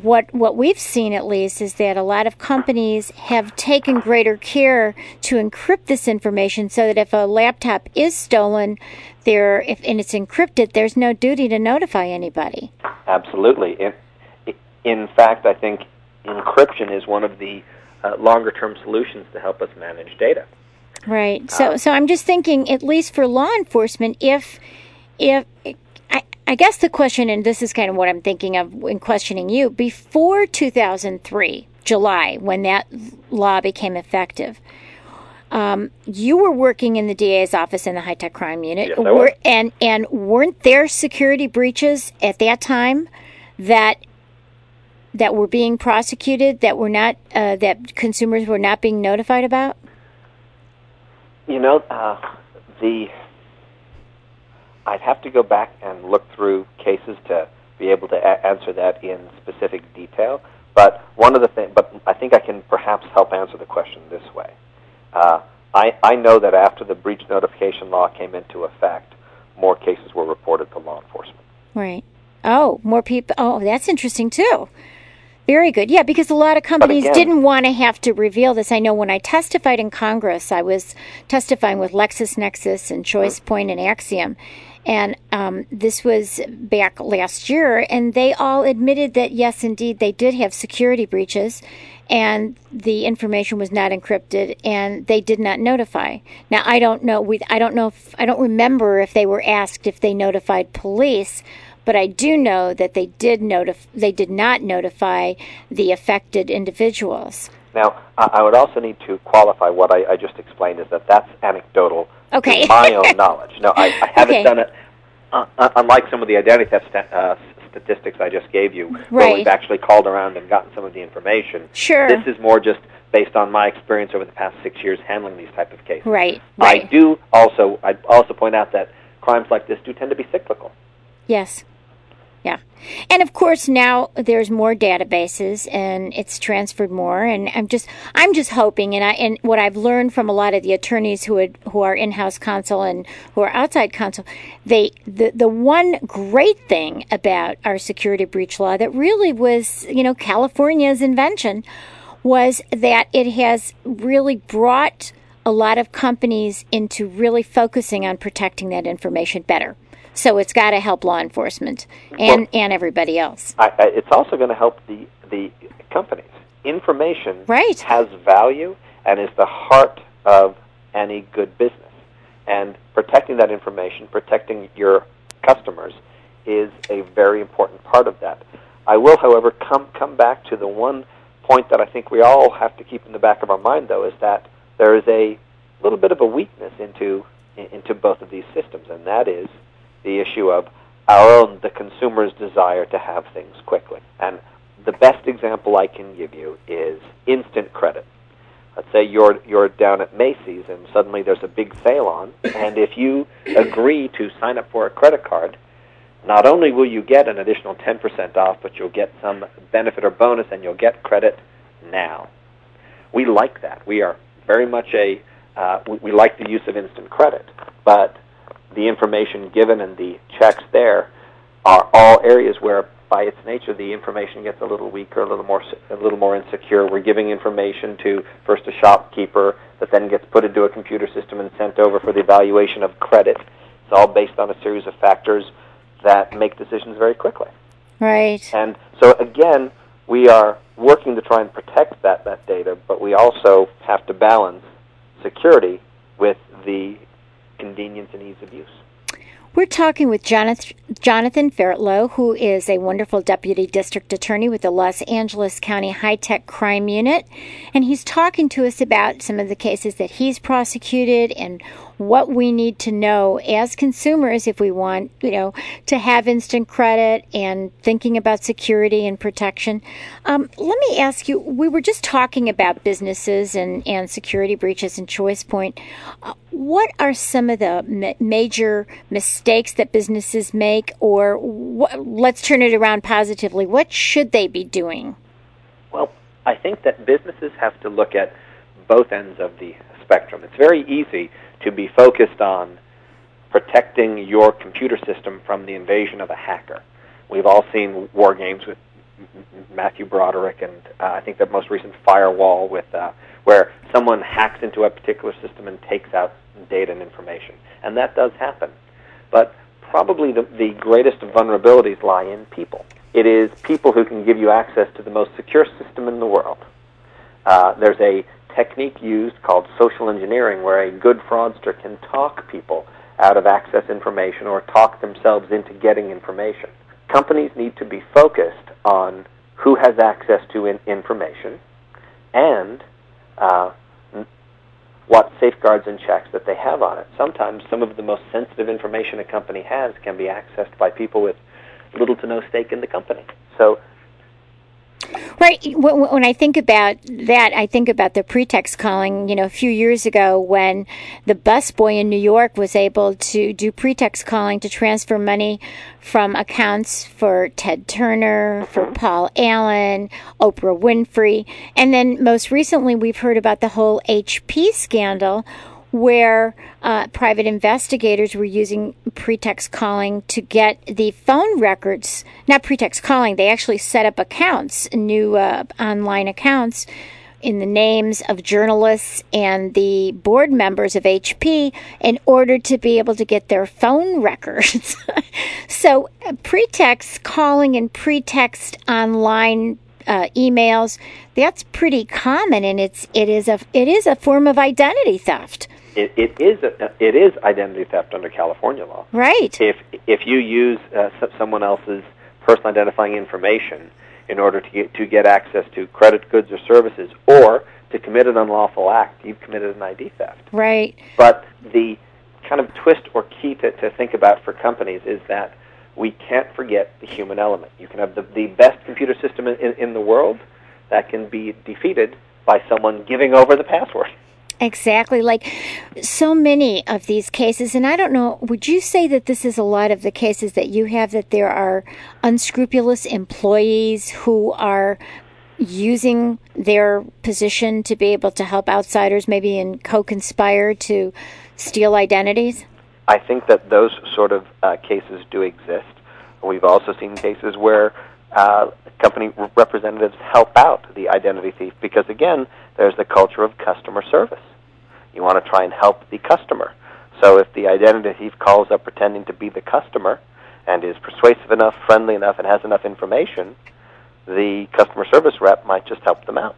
what what we've seen at least is that a lot of companies have taken greater care to encrypt this information so that if a laptop is stolen there if and it's encrypted there's no duty to notify anybody absolutely in, in fact i think encryption is one of the uh, longer term solutions to help us manage data. Right. So, uh, so I'm just thinking, at least for law enforcement, if if I, I guess the question, and this is kind of what I'm thinking of in questioning you, before 2003, July, when that law became effective, um, you were working in the DA's office in the high tech crime unit, yes, were, and and weren't there security breaches at that time that that were being prosecuted that were not uh, that consumers were not being notified about? You know, uh, the I'd have to go back and look through cases to be able to a- answer that in specific detail. But one of the things, but I think I can perhaps help answer the question this way. Uh, I, I know that after the breach notification law came into effect, more cases were reported to law enforcement. Right. Oh, more people. Oh, that's interesting too. Very good. Yeah, because a lot of companies again, didn't want to have to reveal this. I know when I testified in Congress, I was testifying with LexisNexis and ChoicePoint and Acxiom. And um, this was back last year, and they all admitted that yes, indeed, they did have security breaches, and the information was not encrypted, and they did not notify. Now, I don't know. We, I don't know. If, I don't remember if they were asked if they notified police but I do know that they did notif- they did not notify the affected individuals. Now, I would also need to qualify what I, I just explained is that that's anecdotal okay. my own knowledge. No, I, I haven't okay. done it. Uh, uh, unlike some of the identity theft st- uh, statistics I just gave you, right. where we've actually called around and gotten some of the information. Sure. This is more just based on my experience over the past six years handling these type of cases. Right. right. I do also. I also point out that crimes like this do tend to be cyclical. Yes. Yeah. And of course now there's more databases and it's transferred more and I'm just I'm just hoping and I and what I've learned from a lot of the attorneys who had, who are in-house counsel and who are outside counsel they the the one great thing about our security breach law that really was, you know, California's invention was that it has really brought a lot of companies into really focusing on protecting that information better. So it's got to help law enforcement and, well, and everybody else. I, I, it's also going to help the, the companies. Information right. has value and is the heart of any good business. And protecting that information, protecting your customers, is a very important part of that. I will, however, come come back to the one point that I think we all have to keep in the back of our mind, though, is that there is a little bit of a weakness into into both of these systems, and that is the issue of our own the consumer's desire to have things quickly. And the best example I can give you is instant credit. Let's say you're you're down at Macy's and suddenly there's a big sale on, and if you agree to sign up for a credit card, not only will you get an additional 10% off, but you'll get some benefit or bonus, and you'll get credit now. We like that. We are very much a uh, we, we like the use of instant credit, but the information given and the checks there are all areas where by its nature, the information gets a little weaker, a little more, a little more insecure. We're giving information to first a shopkeeper that then gets put into a computer system and sent over for the evaluation of credit. It's all based on a series of factors that make decisions very quickly. Right. And so again, we are working to try and protect that that data, but we also have to balance security with the convenience and ease of use. We're talking with Jonathan, Fairtlough, who is a wonderful deputy district attorney with the Los Angeles County High Tech Crime Unit. And he's talking to us about some of the cases that he's prosecuted and what we need to know as consumers if we want, you know, to have instant credit and thinking about security and protection. Um, let me ask you, we were just talking about businesses and, and security breaches and ChoicePoint. Uh, what are some of the ma- major mistakes that businesses make, or wh- let's turn it around positively? What should they be doing? Well, I think that businesses have to look at both ends of the spectrum. It's very easy to be focused on protecting your computer system from the invasion of a hacker. We've all seen WarGames with Matthew Broderick, and uh, I think the most recent Firewall with uh, where someone hacks into a particular system and takes out data and information, and that does happen. But probably the, the greatest vulnerabilities lie in people. It is people who can give you access to the most secure system in the world. Uh, there's a technique used called social engineering where a good fraudster can talk people out of access information or talk themselves into getting information. Companies need to be focused on who has access to in- information and uh, what safeguards and checks that they have on it. Sometimes some of the most sensitive information a company has can be accessed by people with little to no stake in the company. So Right. When I think about that, I think about the pretext calling. You know, a few years ago when the busboy in New York was able to do pretext calling to transfer money from accounts for Ted Turner, for Paul Allen, Oprah Winfrey. And then most recently, we've heard about the whole HP scandal where uh, private investigators were using pretext calling to get the phone records, not pretext calling, they actually set up accounts, new uh, online accounts in the names of journalists and the board members of HP in order to be able to get their phone records. so, uh, pretext calling and pretext online uh, emails that's pretty common and it's it is a it is a form of identity theft it, it is a, it is identity theft under California law. Right. If if you use uh, someone else's personal identifying information in order to get to get access to credit goods or services, or to commit an unlawful act, you've committed an ID theft. Right. But the kind of twist or key to, to think about for companies is that we can't forget the human element. You can have the, the best computer system in, in, in the world that can be defeated by someone giving over the password. Exactly. Like so many of these cases, and I don't know, would you say that this is a lot of the cases that you have that there are unscrupulous employees who are using their position to be able to help outsiders maybe and co conspire to steal identities? I think that those sort of uh, cases do exist. We've also seen cases where uh, company representatives help out the identity thief because, again, there's the culture of customer service. You want to try and help the customer. So if the identity thief calls up pretending to be the customer and is persuasive enough, friendly enough, and has enough information, the customer service rep might just help them out.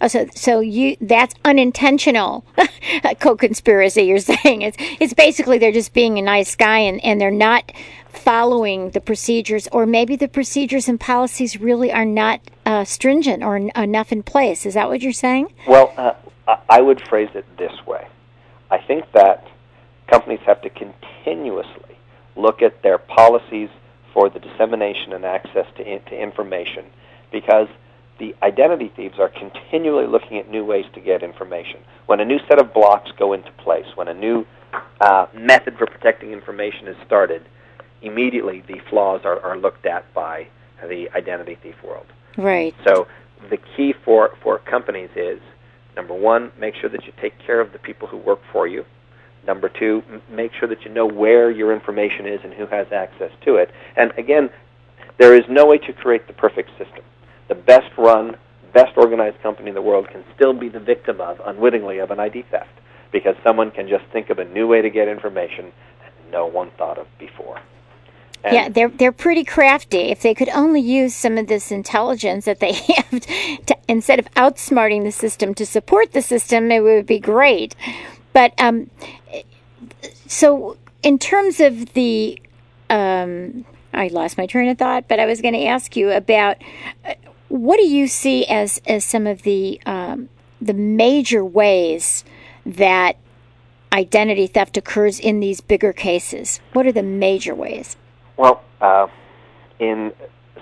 Oh, so so you that's unintentional co-conspiracy. You're saying it's it's basically they're just being a nice guy and and they're not following the procedures, or maybe the procedures and policies really are not uh, stringent or n- enough in place. Is that what you're saying? Well, uh, I would phrase it this way. I think that companies have to continuously look at their policies for the dissemination and access to, in, to information because the identity thieves are continually looking at new ways to get information. When a new set of blocks go into place, when a new uh, method for protecting information is started, immediately the flaws are, are looked at by the identity thief world. Right. So the key for, for companies is number one, make sure that you take care of the people who work for you. Number two, m- make sure that you know where your information is and who has access to it. And again, there is no way to create the perfect system the best run, best organized company in the world can still be the victim of, unwittingly, of an ID theft because someone can just think of a new way to get information that no one thought of before. And yeah, they're they're pretty crafty. If they could only use some of this intelligence that they have to, instead of outsmarting the system to support the system, it would be great. But um, so in terms of the um, I lost my train of thought, but I was going to ask you about uh, what do you see as as some of the um, the major ways that identity theft occurs in these bigger cases? What are the major ways? Well, uh, in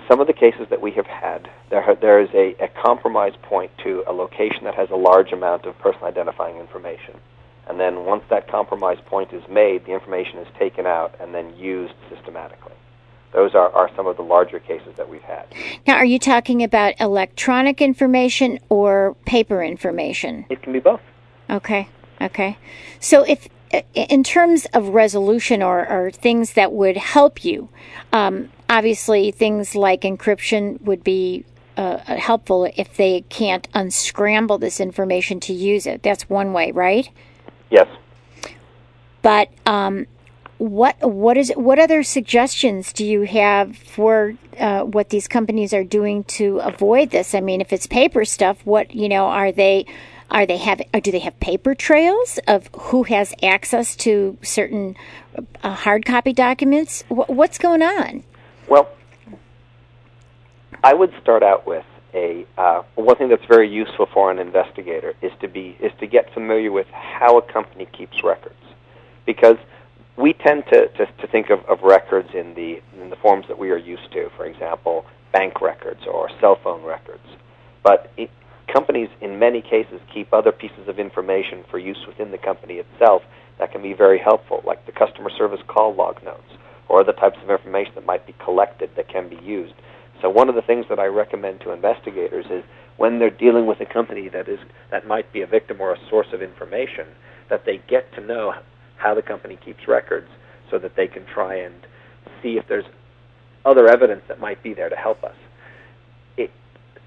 some of the cases that we have had, there there is a, a compromise point to a location that has a large amount of personal identifying information. And then once that compromise point is made, the information is taken out and then used systematically. Those are, are some of the larger cases that we've had. Now, are you talking about electronic information or paper information? It can be both. Okay, okay. So, if in terms of resolution or, or things that would help you, um, obviously things like encryption would be uh, helpful if they can't unscramble this information to use it. That's one way, right? Yes. But um, what what is what other suggestions do you have for uh, what these companies are doing to avoid this? I mean, if it's paper stuff, what you know are they? Are they have? Do they have paper trails of who has access to certain uh, hard copy documents? W- what's going on? Well, I would start out with a uh, one thing that's very useful for an investigator is to be is to get familiar with how a company keeps records, because we tend to, to, to think of, of records in the in the forms that we are used to. For example, bank records or cell phone records, but companies in many cases keep other pieces of information for use within the company itself that can be very helpful, like the customer service call log notes or the types of information that might be collected that can be used. So one of the things that I recommend to investigators is when they're dealing with a company that is that might be a victim or a source of information, that they get to know how the company keeps records so that they can try and see if there's other evidence that might be there to help us.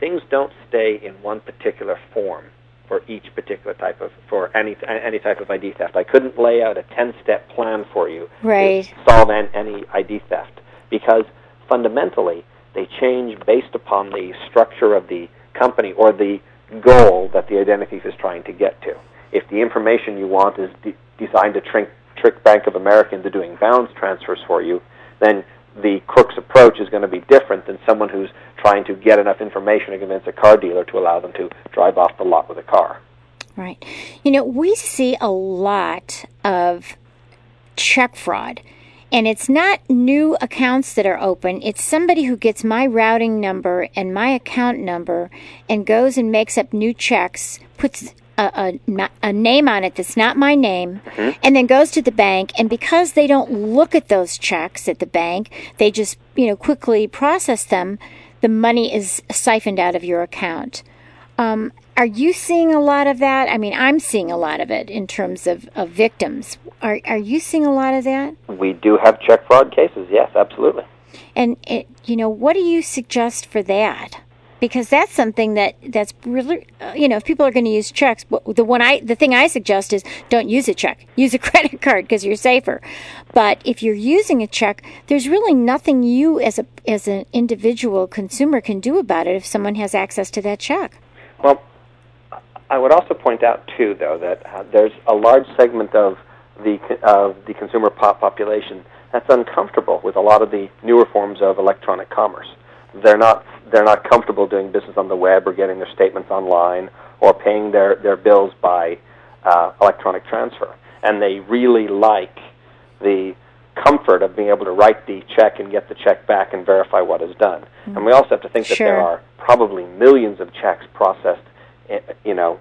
Things don't stay in one particular form for each particular type of for any any type of ID theft. I couldn't lay out a 10-step plan for you right. to solve an, any ID theft because fundamentally they change based upon the structure of the company or the goal that the identity thief is trying to get to. If the information you want is de- designed to trick, trick Bank of America into doing balance transfers for you, then the crook's approach is going to be different than someone who's trying to get enough information to convince a car dealer to allow them to drive off the lot with a car. Right. You know, we see a lot of check fraud. And it's not new accounts that are open. It's somebody who gets my routing number and my account number and goes and makes up new checks, puts a, a, a, name on it that's not my name, mm-hmm. and then goes to the bank. And because they don't look at those checks at the bank, they just you know quickly process them. The money is siphoned out of your account. Um, are you seeing a lot of that? I mean, I'm seeing a lot of it in terms of, of victims. Are are you seeing a lot of that? We do have check fraud cases. Yes, absolutely. And it, you know, what do you suggest for that? Because that's something that that's really uh, you know if people are going to use checks the one i the thing i suggest is don't use a check. Use a credit card because you're safer. But if you're using a check there's really nothing you as a as an individual consumer can do about it if someone has access to that check. Well I would also point out too, though, that uh, there's a large segment of the of the consumer pop population that's uncomfortable with a lot of the newer forms of electronic commerce. They're not they're not comfortable doing business on the web or getting their statements online or paying their their bills by uh, electronic transfer, and they really like the comfort of being able to write the check and get the check back and verify what is done. Mm-hmm. And we also have to think that sure. there are probably millions of checks processed, eh, you know,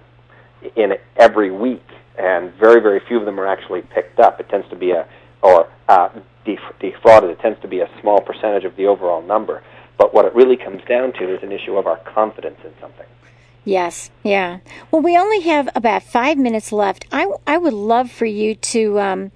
in every week, and very very few of them are actually picked up. It tends to be a or uh, def- defrauded. It tends to be a small percentage of the overall number. But what it really comes down to is an issue of our confidence in something. Yes, yeah. Well, we only have about five minutes left. I, I would love for you to um,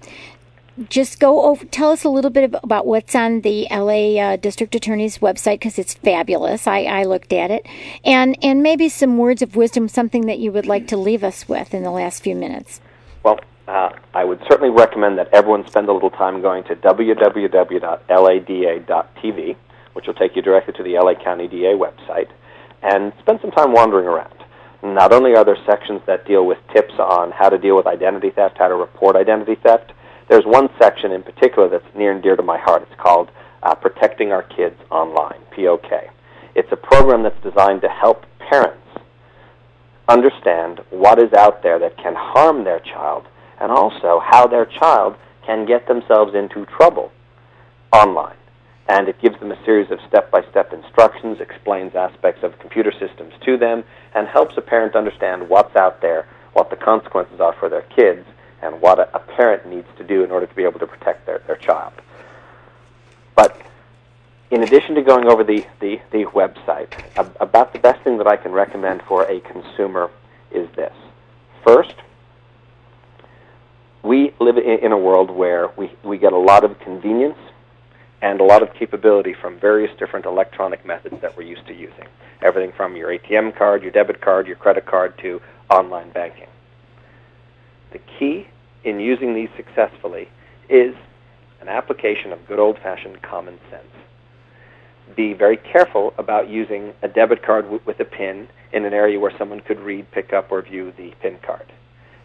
just go over, tell us a little bit about what's on the LA uh, District Attorney's website because it's fabulous. I, I looked at it, and and maybe some words of wisdom, something that you would like to leave us with in the last few minutes. Well, uh, I would certainly recommend that everyone spend a little time going to www.lada.tv, which will take you directly to the LA County DA website, and spend some time wandering around. Not only are there sections that deal with tips on how to deal with identity theft, how to report identity theft there's one section in particular that's near and dear to my heart. It's called uh, Protecting Our Kids Online, POK. It's a program that's designed to help parents understand what is out there that can harm their child and also how their child can get themselves into trouble online. And it gives them a series of step by step instructions, explains aspects of computer systems to them, and helps a parent understand what's out there, what the consequences are for their kids, and what a, parent needs to do in order to be able to protect their, their child. But in addition to going over the, the, the website, about the best thing that I can recommend for a consumer is this. First, we live in a world where we, we get a lot of convenience and a lot of capability from various different electronic methods that we're used to using. Everything from your ATM card, your debit card, your credit card, to online banking. The key in using these successfully is an application of good old fashioned common sense. Be very careful about using a debit card w- with a PIN in an area where someone could read, pick up, or view the PIN card.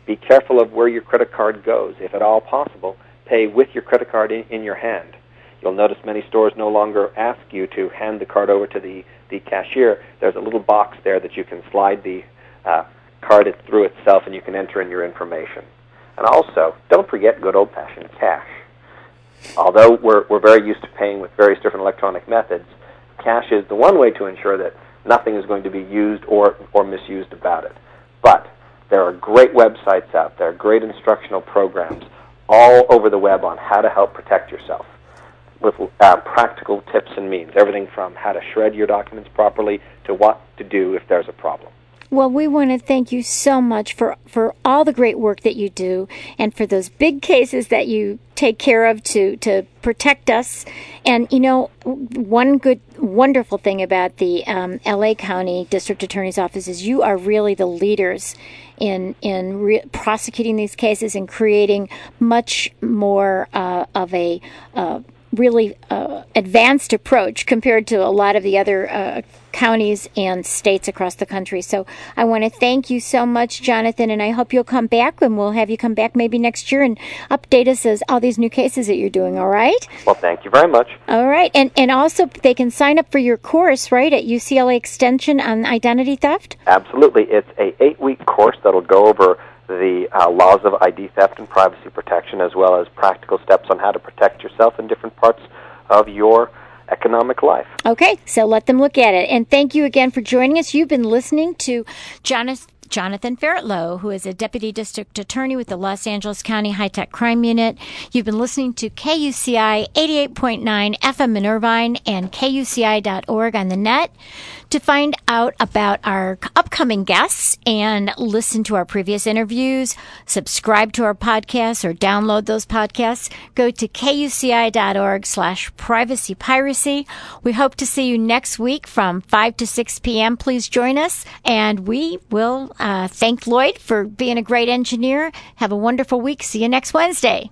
Be careful of where your credit card goes. If at all possible, pay with your credit card in, in your hand. You'll notice many stores no longer ask you to hand the card over to the, the cashier. There's a little box there that you can slide the uh, card through itself and you can enter in your information. And also, don't forget good old fashioned cash. Although we're, we're very used to paying with various different electronic methods, cash is the one way to ensure that nothing is going to be used or, or misused about it. But there are great websites out there, great instructional programs all over the web on how to help protect yourself with uh, practical tips and means. Everything from how to shred your documents properly to what to do if there's a problem. Well, we want to thank you so much for, for all the great work that you do and for those big cases that you take care of to, to protect us. And, you know, one good, wonderful thing about the um, LA County District Attorney's Office is you are really the leaders in, in re- prosecuting these cases and creating much more uh, of a uh, really uh, advanced approach compared to a lot of the other uh, counties and states across the country. So I want to thank you so much, Jonathan, and I hope you'll come back and we'll have you come back maybe next year and update us as all these new cases that you're doing. All right? Well, thank you very much. All right, and and also they can sign up for your course right at UCLA Extension on identity theft. Absolutely, it's a eight week course that'll go over the uh, laws of ID theft and privacy protection, as well as practical steps on how to protect yourself in different parts of your economic life. Okay, so let them look at it. And thank you again for joining us. You've been listening to Jonathan. Jonathan Fairtlough, who is a deputy district attorney with the Los Angeles County High Tech Crime Unit. You've been listening to KUCI 88.9 FM in Irvine and KUCI.org on the net. To find out about our upcoming guests and listen to our previous interviews, subscribe to our podcasts or download those podcasts, go to kuci.org slash privacy piracy. We hope to see you next week from 5 to 6 p.m. Please join us and we will uh, thank Lloyd for being a great engineer. Have a wonderful week. See you next Wednesday.